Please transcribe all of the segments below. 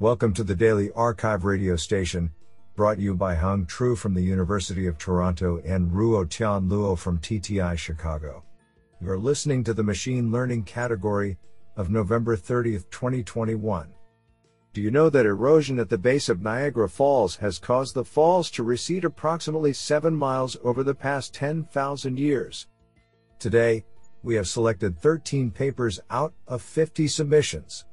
Welcome to the Daily Archive radio station, brought you by Hung Tru from the University of Toronto and Ruo Tian Luo from TTI Chicago. You're listening to the Machine Learning category of November 30, 2021. Do you know that erosion at the base of Niagara Falls has caused the falls to recede approximately 7 miles over the past 10,000 years? Today, we have selected 13 papers out of 50 submissions.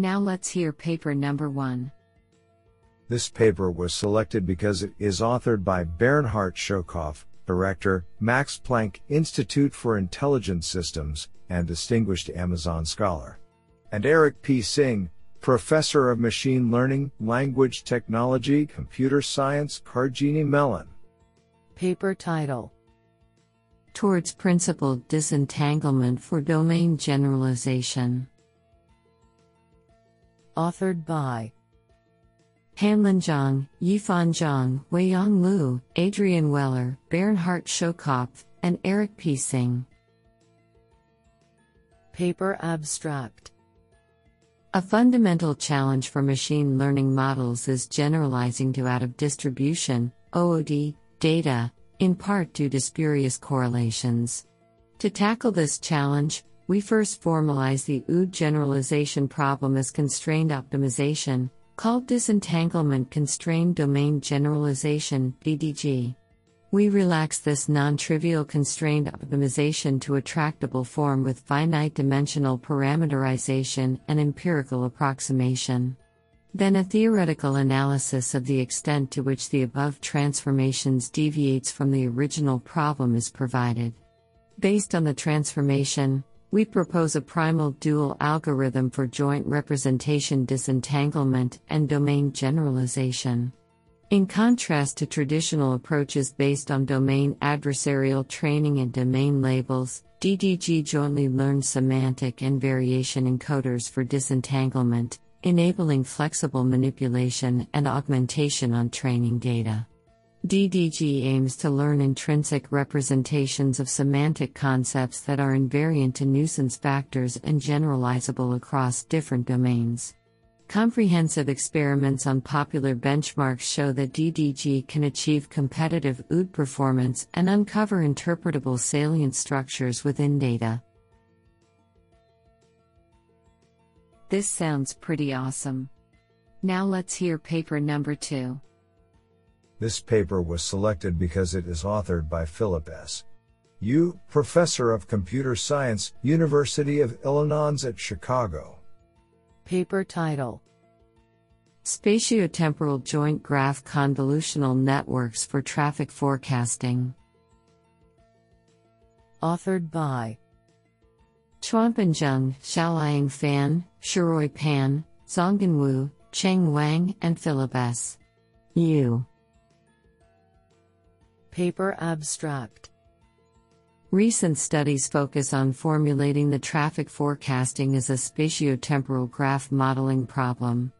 Now let's hear paper number one. This paper was selected because it is authored by Bernhard Schölkopf, Director, Max Planck Institute for Intelligent Systems, and Distinguished Amazon Scholar. And Eric P. Xing, Professor of Machine Learning, Language Technology, Computer Science, Carnegie Mellon. Paper title Towards Principled Disentanglement for Domain Generalization authored by Hanlin Zhang, Yifan Zhang, Weiyang Liu, Adrian Weller, Bernhard Schölkopf, and Eric P. Xing. Paper Abstract A fundamental challenge for machine learning models is generalizing to out of distribution, OOD, data, in part due to spurious correlations. To tackle this challenge, we first formalize the OOD generalization problem as constrained optimization, called disentanglement constrained domain generalization DDG. We relax this non trivial constrained optimization to a tractable form with finite dimensional parameterization and empirical approximation. Then a theoretical analysis of the extent to which the above transformations deviates from the original problem is provided. Based on the transformation, we propose a primal dual algorithm for joint representation disentanglement and domain generalization. In contrast to traditional approaches based on domain adversarial training and domain labels, DDG jointly learns semantic and variation encoders for disentanglement, enabling flexible manipulation and augmentation on training data. DDG aims to learn intrinsic representations of semantic concepts that are invariant to nuisance factors and generalizable across different domains. Comprehensive experiments on popular benchmarks show that DDG can achieve competitive OOD performance and uncover interpretable salient structures within data. This sounds pretty awesome. Now let's hear paper number two. This paper was selected because it is authored by Philip S. Yu, Professor of Computer Science, University of Illinois at Chicago. Paper title Spatiotemporal Joint Graph Convolutional Networks for Traffic Forecasting. Authored by Chuanpan Zheng, Xiaoliang Fan, Shirui Pan, Zonghan Wu, Cheng Wang, and Philip S. Yu. Paper Abstract Recent studies focus on formulating the traffic forecasting as a spatiotemporal graph modeling problem.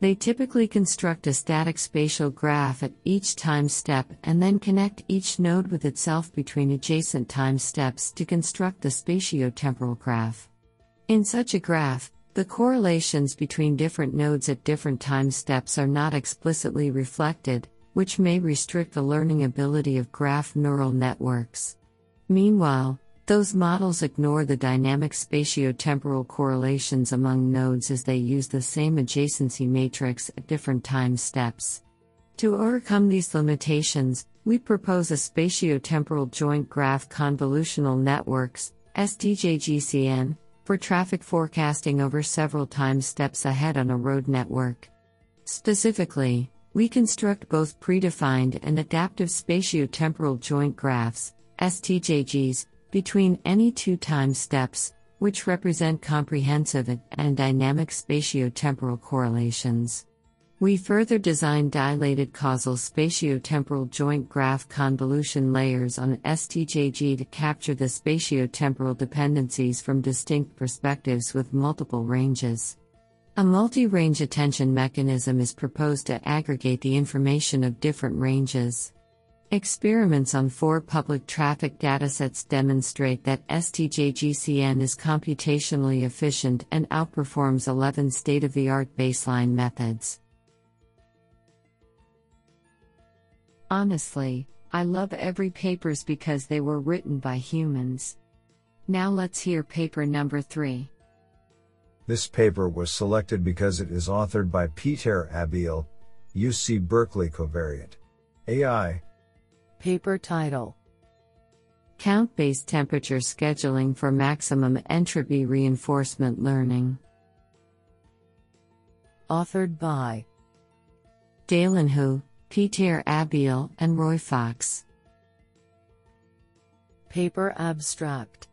They typically construct a static spatial graph at each time step and then connect each node with itself between adjacent time steps to construct the spatiotemporal graph. In such a graph, the correlations between different nodes at different time steps are not explicitly reflected, which may restrict the learning ability of graph neural networks. Meanwhile, those models ignore the dynamic spatiotemporal correlations among nodes as they use the same adjacency matrix at different time steps. To overcome these limitations, we propose a spatiotemporal joint graph convolutional networks, STJGCN, for traffic forecasting over several time steps ahead on a road network. Specifically, we construct both predefined and adaptive spatiotemporal joint graphs, STJGs, between any two time steps, which represent comprehensive and dynamic spatiotemporal correlations. We further design dilated causal spatiotemporal joint graph convolution layers on STJG to capture the spatiotemporal dependencies from distinct perspectives with multiple ranges. A multi range attention mechanism is proposed to aggregate the information of different ranges. Experiments on four public traffic datasets demonstrate that STJGCN is computationally efficient and outperforms 11 state of the art baseline methods. Honestly, I love every papers because they were written by humans. Now let's hear paper number 3. This paper was selected because it is authored by Peter Abbeel, UC Berkeley Covariant AI. Paper title Count based temperature scheduling for maximum entropy reinforcement learning. Authored by Dailin Hu, Peter Abbeel, and Roy Fox. Paper abstract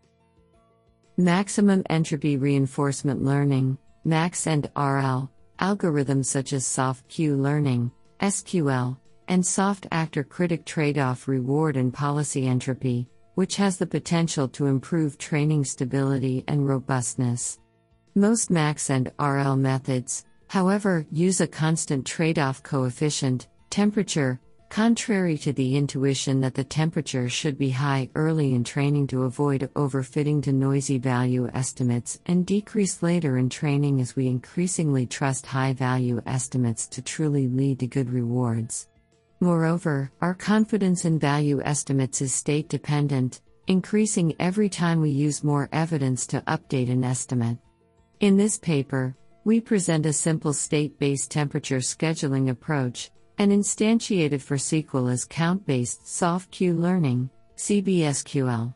Maximum entropy reinforcement learning, MaxEnt RL, algorithms such as soft Q learning, SQL, and soft actor critic trade off reward and policy entropy, which has the potential to improve training stability and robustness. Most MaxEnt RL methods, however, use a constant trade off coefficient, temperature, contrary to the intuition that the temperature should be high early in training to avoid overfitting to noisy value estimates and decrease later in training as we increasingly trust high value estimates to truly lead to good rewards. Moreover, our confidence in value estimates is state dependent, increasing every time we use more evidence to update an estimate. In this paper, we present a simple state based temperature scheduling approach and instantiated for SQL as count based soft Q learning, CBSQL.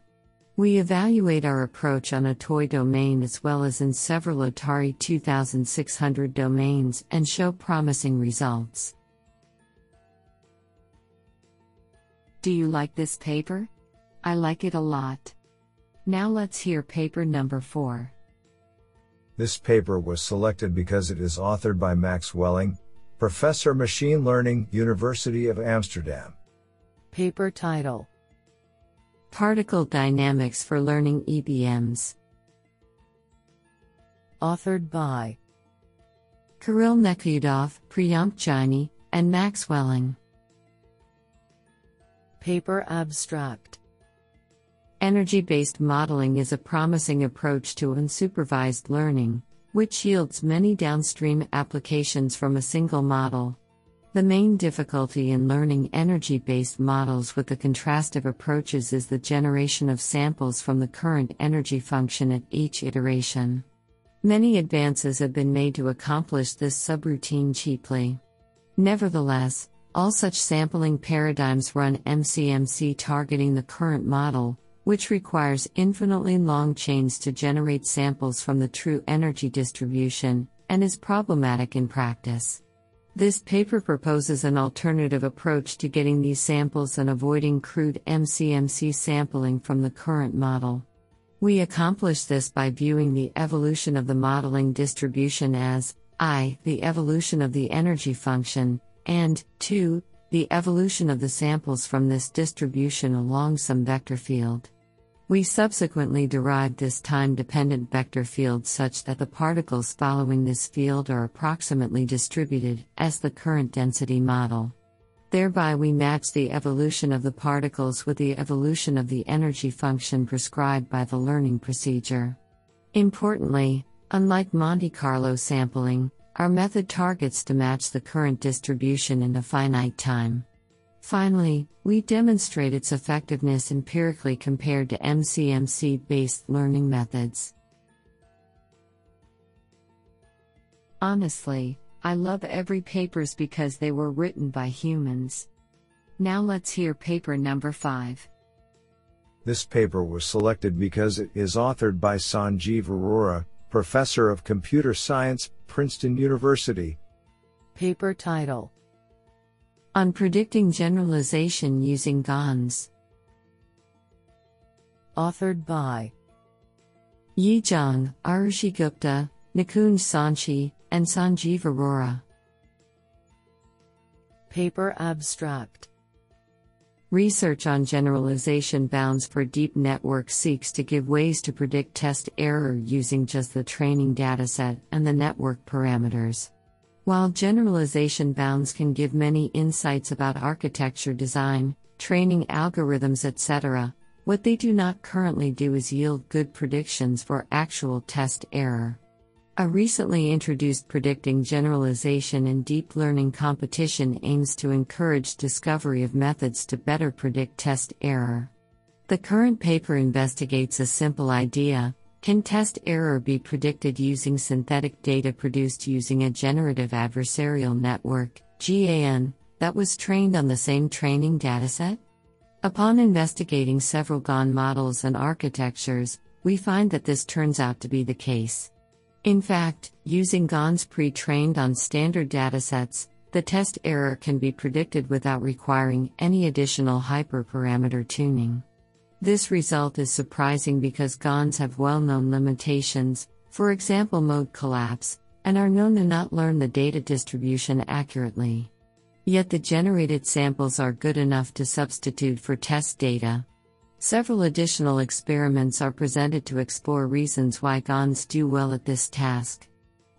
We evaluate our approach on a toy domain as well as in several Atari 2600 domains and show promising results. Do you like this paper? I like it a lot. Now let's hear paper number 4. This paper was selected because it is authored by Max Welling, Professor Machine Learning, University of Amsterdam. Paper title Particle Dynamics for Learning EBMs. Authored by Kirill Neklyudov, Priyank Jaini, and Max Welling. Paper Abstract Energy based modeling is a promising approach to unsupervised learning, which yields many downstream applications from a single model. The main difficulty in learning energy based models with the contrastive approaches is the generation of samples from the current energy function at each iteration. Many advances have been made to accomplish this subroutine cheaply. Nevertheless, all such sampling paradigms run MCMC targeting the current model, which requires infinitely long chains to generate samples from the true energy distribution, and is problematic in practice. This paper proposes an alternative approach to getting these samples and avoiding crude MCMC sampling from the current model. We accomplish this by viewing the evolution of the modeling distribution as I, the evolution of the energy function, and 2, the evolution of the samples from this distribution along some vector field. We subsequently derived this time dependent vector field such that the particles following this field are approximately distributed, as the current density model. Thereby, we match the evolution of the particles with the evolution of the energy function prescribed by the learning procedure. Importantly, unlike Monte Carlo sampling, our method targets to match the current distribution in a finite time. Finally, we demonstrate its effectiveness empirically compared to MCMC based learning methods. Honestly, I love every papers because they were written by humans. Now let's hear paper number 5. This paper was selected because it is authored by Sanjeev Arora, Professor of Computer Science, Princeton University. Paper title on predicting generalization using GANs. Authored by Yi Zhang, Arushi Gupta, Nikunj Saunshi, and Sanjeev Arora. Paper Abstract Research on generalization bounds for deep networks seeks to give ways to predict test error using just the training dataset and the network parameters. While generalization bounds can give many insights about architecture design, training algorithms, etc., what they do not currently do is yield good predictions for actual test error. A recently introduced predicting generalization in deep learning competition aims to encourage discovery of methods to better predict test error. The current paper investigates a simple idea can test error be predicted using synthetic data produced using a generative adversarial network GAN, that was trained on the same training dataset? Upon investigating several GAN models and architectures, we find that this turns out to be the case. In fact, using GANs pre trained on standard datasets, the test error can be predicted without requiring any additional hyperparameter tuning. This result is surprising because GANs have well known limitations, for example, mode collapse, and are known to not learn the data distribution accurately. Yet the generated samples are good enough to substitute for test data. Several additional experiments are presented to explore reasons why GANs do well at this task.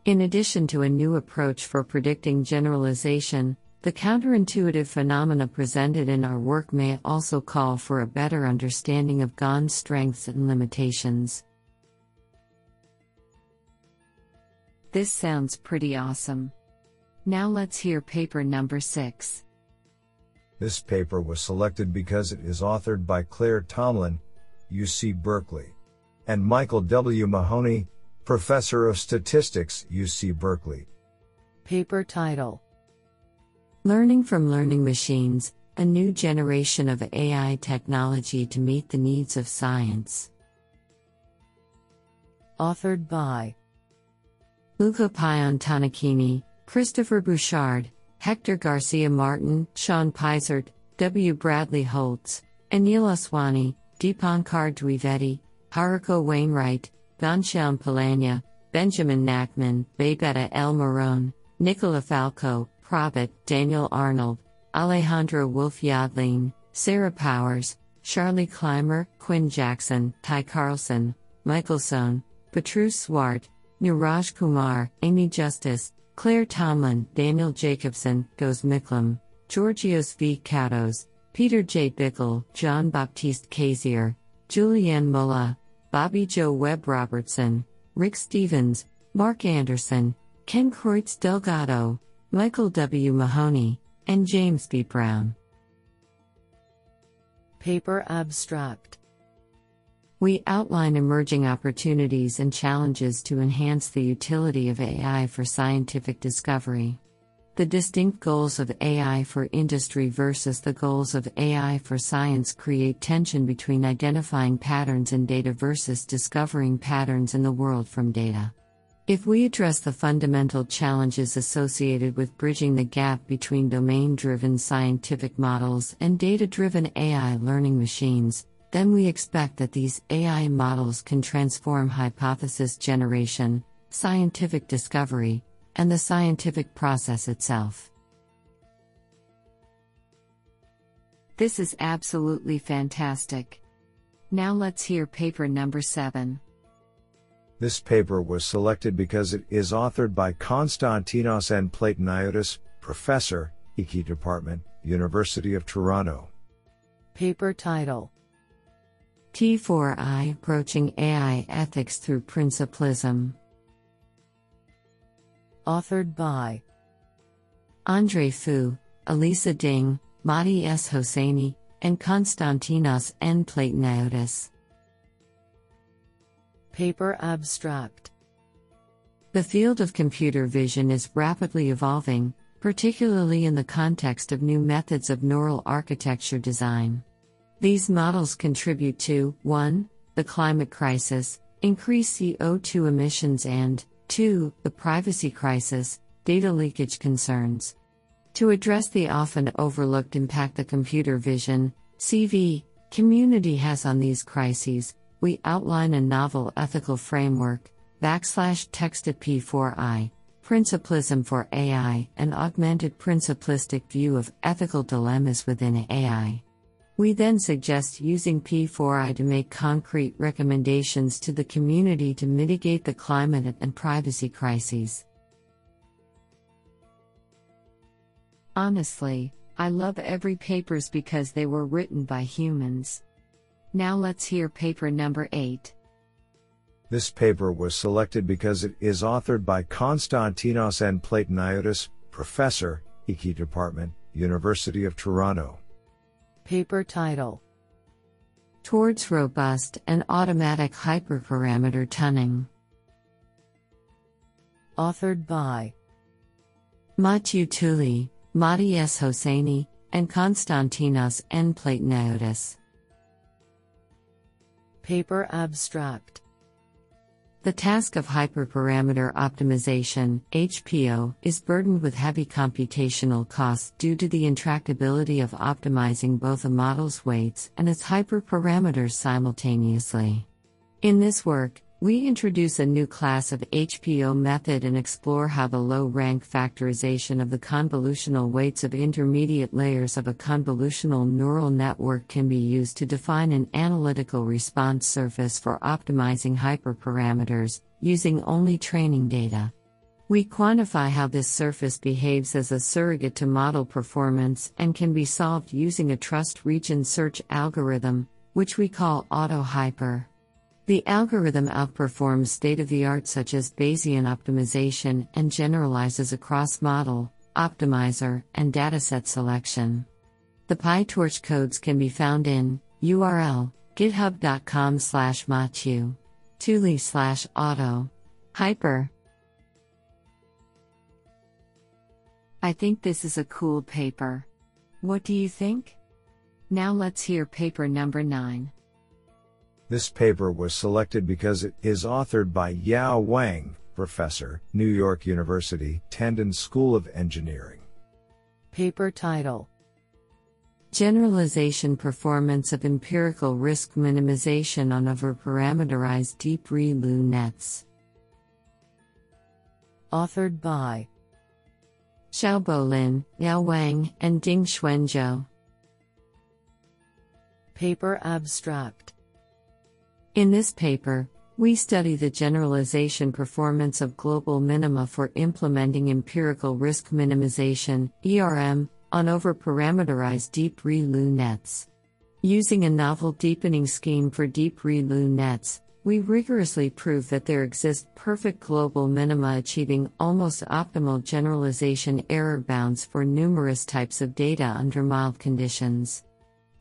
In addition to a new approach for predicting generalization, the counterintuitive phenomena presented in our work may also call for a better understanding of GAN's strengths and limitations. This sounds pretty awesome. Now let's hear paper number 6. This paper was selected because it is authored by Claire Tomlin, UC Berkeley, and Michael W. Mahoney, Professor of Statistics, UC Berkeley. Paper title Learning from Learning Machines A New Generation of AI Technology to Meet the Needs of Science. Authored by Luca Tonachini, Kristofer Bouchard, Hector Garcia Martin, Sean Peisert, W. Bradley Holtz, Anil Aswani, Dipankar Dwivedi, Haruko Wainwright, Ghanshyam Pilania, Benjamin Nachman, Babetta L. Marrone, Nicola Falco, Prabhat, Daniel Arnold, Alejandro Wolf Yadlin, Sarah Powers, Sharlee Climer, Quinn Jackson, Ty Carlson, Michael Sohn, Petrus Zwart, Niraj Kumar, Amy Justice, Claire Tomlin, Daniel Jacobson, Gos Micklem, Georgios V. Gkoutos, Peter J. Bickel, Jean Baptiste Cazier, Juliane Müller, Bobby Joe Webb Robertson, Rick Stevens, Mark Anderson, Ken Kreutz Delgado, Michael W. Mahoney, and James B. Brown. Paper Abstract we outline emerging opportunities and challenges to enhance the utility of AI for scientific discovery. The distinct goals of AI for industry versus the goals of AI for science create tension between identifying patterns in data versus discovering patterns in the world from data. If we address the fundamental challenges associated with bridging the gap between domain driven scientific models and data driven AI learning machines, then we expect that these AI models can transform hypothesis generation, scientific discovery, and the scientific process itself. This is absolutely fantastic. Now let's hear paper number 7. This paper was selected because it is authored by Konstantinos N. Plataniotis, Professor, Eki Department, University of Toronto. Paper title P4I Approaching AI Ethics Through Principlism. Authored by Andre Fu, Elisa Ding, Mahdi S. Hosseini, and Konstantinos N. Plataniotis. Paper Abstract The field of computer vision is rapidly evolving, particularly in the context of new methods of neural architecture design. These models contribute to 1. the climate crisis, increased CO2 emissions, and 2. the privacy crisis, data leakage concerns. To address the often overlooked impact the computer vision CV community has on these crises, we outline a novel ethical framework, backslash texted P4I, Principlism for AI, an augmented principlistic view of ethical dilemmas within AI. We then suggest using P4I to make concrete recommendations to the community to mitigate the climate and privacy crises. Honestly, I love every papers because they were written by humans. Now let's hear paper number 8. This paper was selected because it is authored by Konstantinos N. Plataniotis, Professor, Ecology Department, University of Toronto. Paper title Towards Robust and Automatic Hyperparameter Tuning. Authored by Mathieu Tuli, Mahdi S. Hosseini, and Konstantinos N. Plataniotis. Paper Abstract the task of hyperparameter optimization (HPO) is burdened with heavy computational costs due to the intractability of optimizing both a model's weights and its hyperparameters simultaneously. In this work, we introduce a new class of HPO method and explore how the low rank factorization of the convolutional weights of intermediate layers of a convolutional neural network can be used to define an analytical response surface for optimizing hyperparameters, using only training data. We quantify how this surface behaves as a surrogate to model performance and can be solved using a trust region search algorithm, which we call AutoHyper. The algorithm outperforms state of the art such as Bayesian optimization and generalizes across model, optimizer, and dataset selection. The PyTorch codes can be found in URL github.com slash machu. Tully slash auto. Hyper. I think this is a cool paper. What do you think? Now let's hear paper number 9. This paper was selected because it is authored by Yao Wang, professor, New York University, Tandon School of Engineering. Paper title Generalization Performance of Empirical Risk Minimization on Overparameterized Deep ReLU Nets. Authored by Shaobo Lin, Yao Wang, and Dingxuan Zhou. Paper Abstract in this paper, we study the generalization performance of global minima for implementing empirical risk minimization ERM on overparameterized deep ReLU nets. Using a novel deepening scheme for deep ReLU nets, we rigorously prove that there exist perfect global minima achieving almost optimal generalization error bounds for numerous types of data under mild conditions.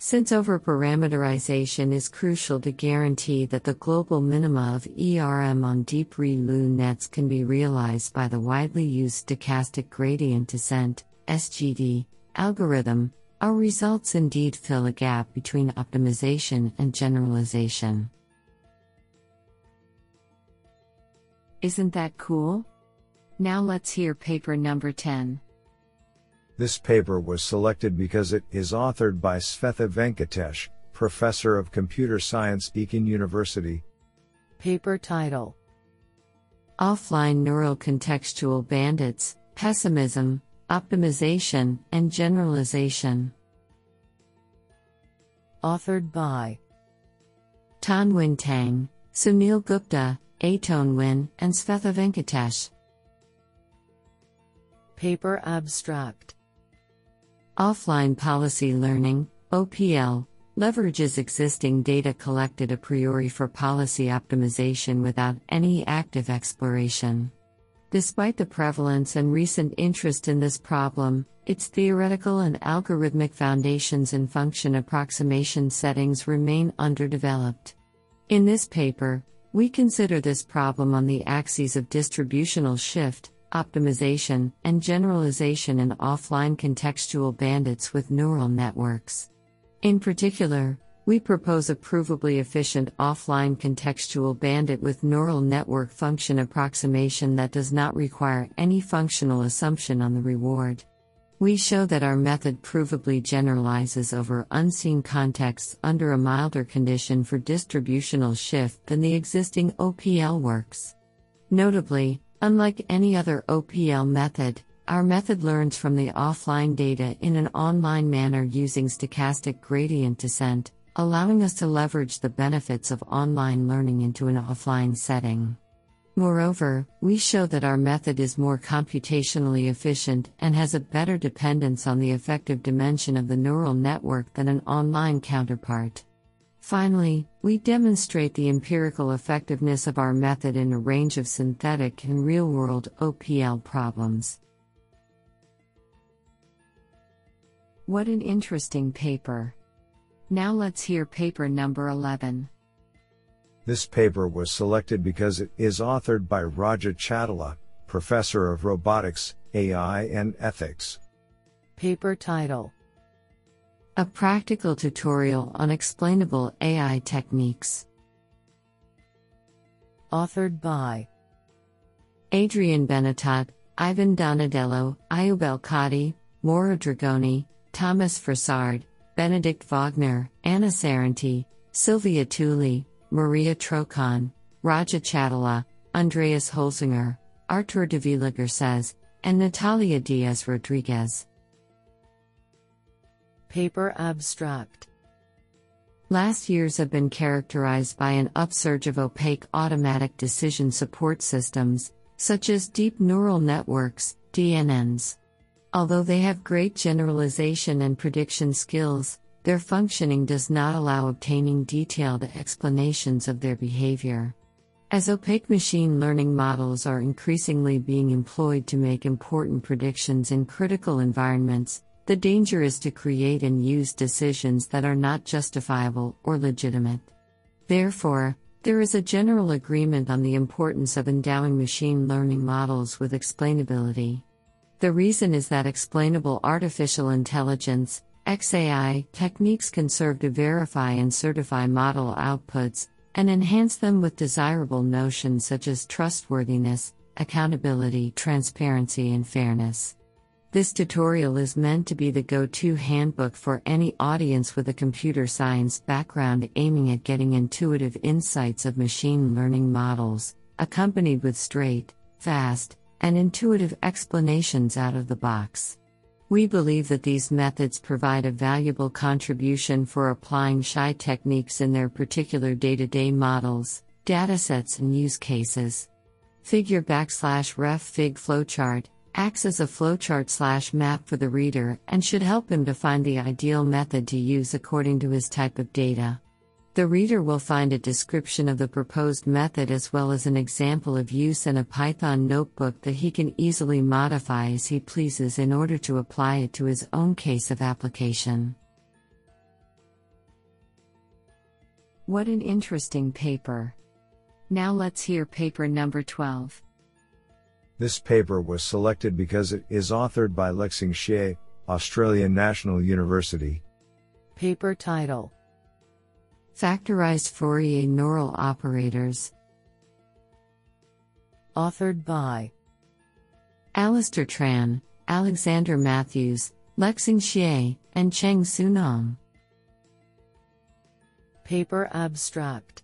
Since overparameterization is crucial to guarantee that the global minima of ERM on deep ReLU nets can be realized by the widely used stochastic gradient descent (SGD) algorithm, our results indeed fill a gap between optimization and generalization. Isn't that cool? Now let's hear paper number 10. This paper was selected because it is authored by Svetha Venkatesh, Professor of Computer Science, Deakin University. Paper title Offline Neural Contextual Bandits Pessimism, Optimization, and Generalization. Authored by Tanwin Tang, Sunil Gupta, Aton Win, and Svetha Venkatesh. Paper Abstract Offline policy learning, OPL, leverages existing data collected a priori for policy optimization without any active exploration. Despite the prevalence and recent interest in this problem, its theoretical and algorithmic foundations in function approximation settings remain underdeveloped. In this paper, we consider this problem on the axes of distributional shift, optimization, and generalization in offline contextual bandits with neural networks. In particular, we propose a provably efficient offline contextual bandit with neural network function approximation that does not require any functional assumption on the reward. We show that our method provably generalizes over unseen contexts under a milder condition for distributional shift than the existing OPL works. Notably, Unlike any other OPL method, our method learns from the offline data in an online manner using stochastic gradient descent, allowing us to leverage the benefits of online learning into an offline setting. Moreover, we show that our method is more computationally efficient and has a better dependence on the effective dimension of the neural network than an online counterpart. Finally, we demonstrate the empirical effectiveness of our method in a range of synthetic and real world OPL problems. What an interesting paper! Now let's hear paper number 11. This paper was selected because it is authored by Raja Chatila, Professor of Robotics, AI and Ethics. Paper title A Practical Tutorial on Explainable AI Techniques. Authored by Adrian Bennetot, Ivan Donadello, Ayub El Mauro Dragoni, Thomas Frossard, Benedict Wagner, Anna Saranti, Silvia Tulli, Maria Trocan, Raja Chatila, Andreas Holzinger, Artur de says, and Natalia Diaz Rodriguez. Paper Abstract Last years have been characterized by an upsurge of opaque automatic decision support systems, such as deep neural networks, DNNs. Although they have great generalization and prediction skills, their functioning does not allow obtaining detailed explanations of their behavior. As opaque machine learning models are increasingly being employed to make important predictions in critical environments, the danger is to create and use decisions that are not justifiable or legitimate. Therefore, there is a general agreement on the importance of endowing machine learning models with explainability. The reason is that explainable artificial intelligence, XAI techniques can serve to verify and certify model outputs, and enhance them with desirable notions such as trustworthiness, accountability, transparency, and fairness. This tutorial is meant to be the go to handbook for any audience with a computer science background aiming at getting intuitive insights of machine learning models, accompanied with straight, fast, and intuitive explanations out of the box. We believe that these methods provide a valuable contribution for applying XAI techniques in their particular day to day models, datasets, and use cases. Figure backslash ref fig flowchart acts as a flowchart slash map for the reader and should help him to find the ideal method to use according to his type of data. The reader will find a description of the proposed method as well as an example of use in a Python notebook that he can easily modify as he pleases in order to apply it to his own case of application. What an interesting paper! Now let's hear paper number 12. This paper was selected because it is authored by Lexing Xie, Australian National University. Paper title Factorized Fourier neural operators. Authored by Alasdair Tran, Alexander Matthews, Lexing Xie, and Cheng Soon Ong. Paper Abstract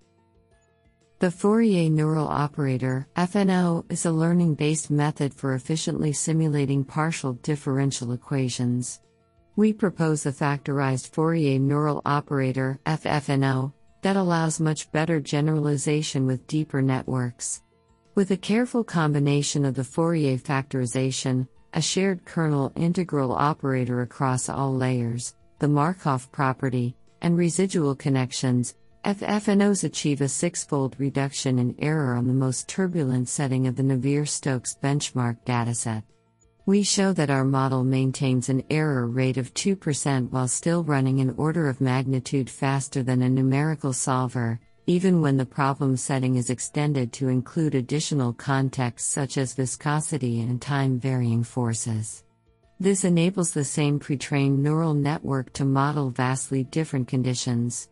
The Fourier neural operator, FNO, is a learning based method for efficiently simulating partial differential equations. We propose a factorized Fourier neural operator FFNO that allows much better generalization with deeper networks. With a careful combination of the Fourier factorization, a shared kernel integral operator across all layers, the Markov property, and residual connections, FFNOs achieve a six-fold reduction in error on the most turbulent setting of the Navier-Stokes benchmark dataset. We show that our model maintains an error rate of 2% while still running an order of magnitude faster than a numerical solver, even when the problem setting is extended to include additional contexts such as viscosity and time varying forces. This enables the same pre trained neural network to model vastly different conditions.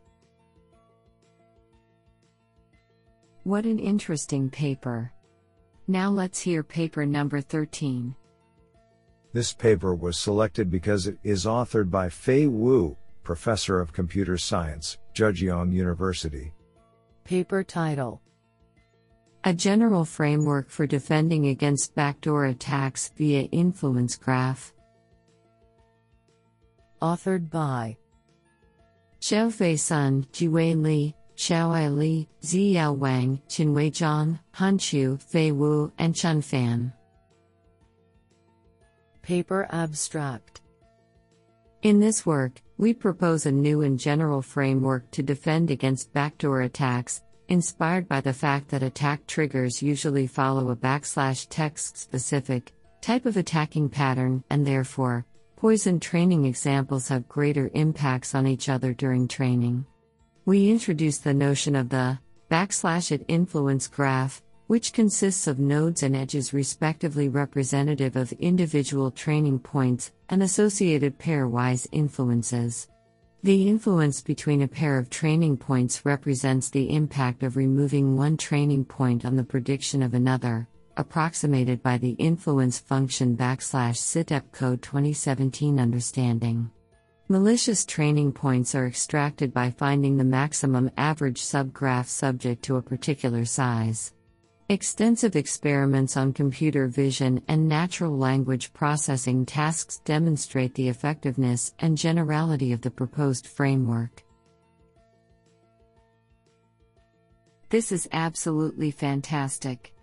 What an interesting paper! Now let's hear paper number 13. This paper was selected because it is authored by Fei Wu, Professor of Computer Science, Zhejiang University. Paper title A General Framework for Defending Against Backdoor Attacks via Influence Graph. Authored by Xiaofei Sun, Jiwei Li, Xiaoya Li, Ziyao Wang, Qinwei Zhang, Han Qiu, Fei Wu, and Chun Fan. Paper Abstract In this work, we propose a new and general framework to defend against backdoor attacks, inspired by the fact that attack triggers usually follow a backslash text specific type of attacking pattern, and therefore, poison training examples have greater impacts on each other during training. We introduce the notion of the backslash at influence graph, which consists of nodes and edges respectively representative of individual training points and associated pairwise influences. The influence between a pair of training points represents the impact of removing one training point on the prediction of another, approximated by the influence function backslash CITEP code 2017 understanding. Malicious training points are extracted by finding the maximum average subgraph subject to a particular size. Extensive experiments on computer vision and natural language processing tasks demonstrate the effectiveness and generality of the proposed framework. This is absolutely fantastic.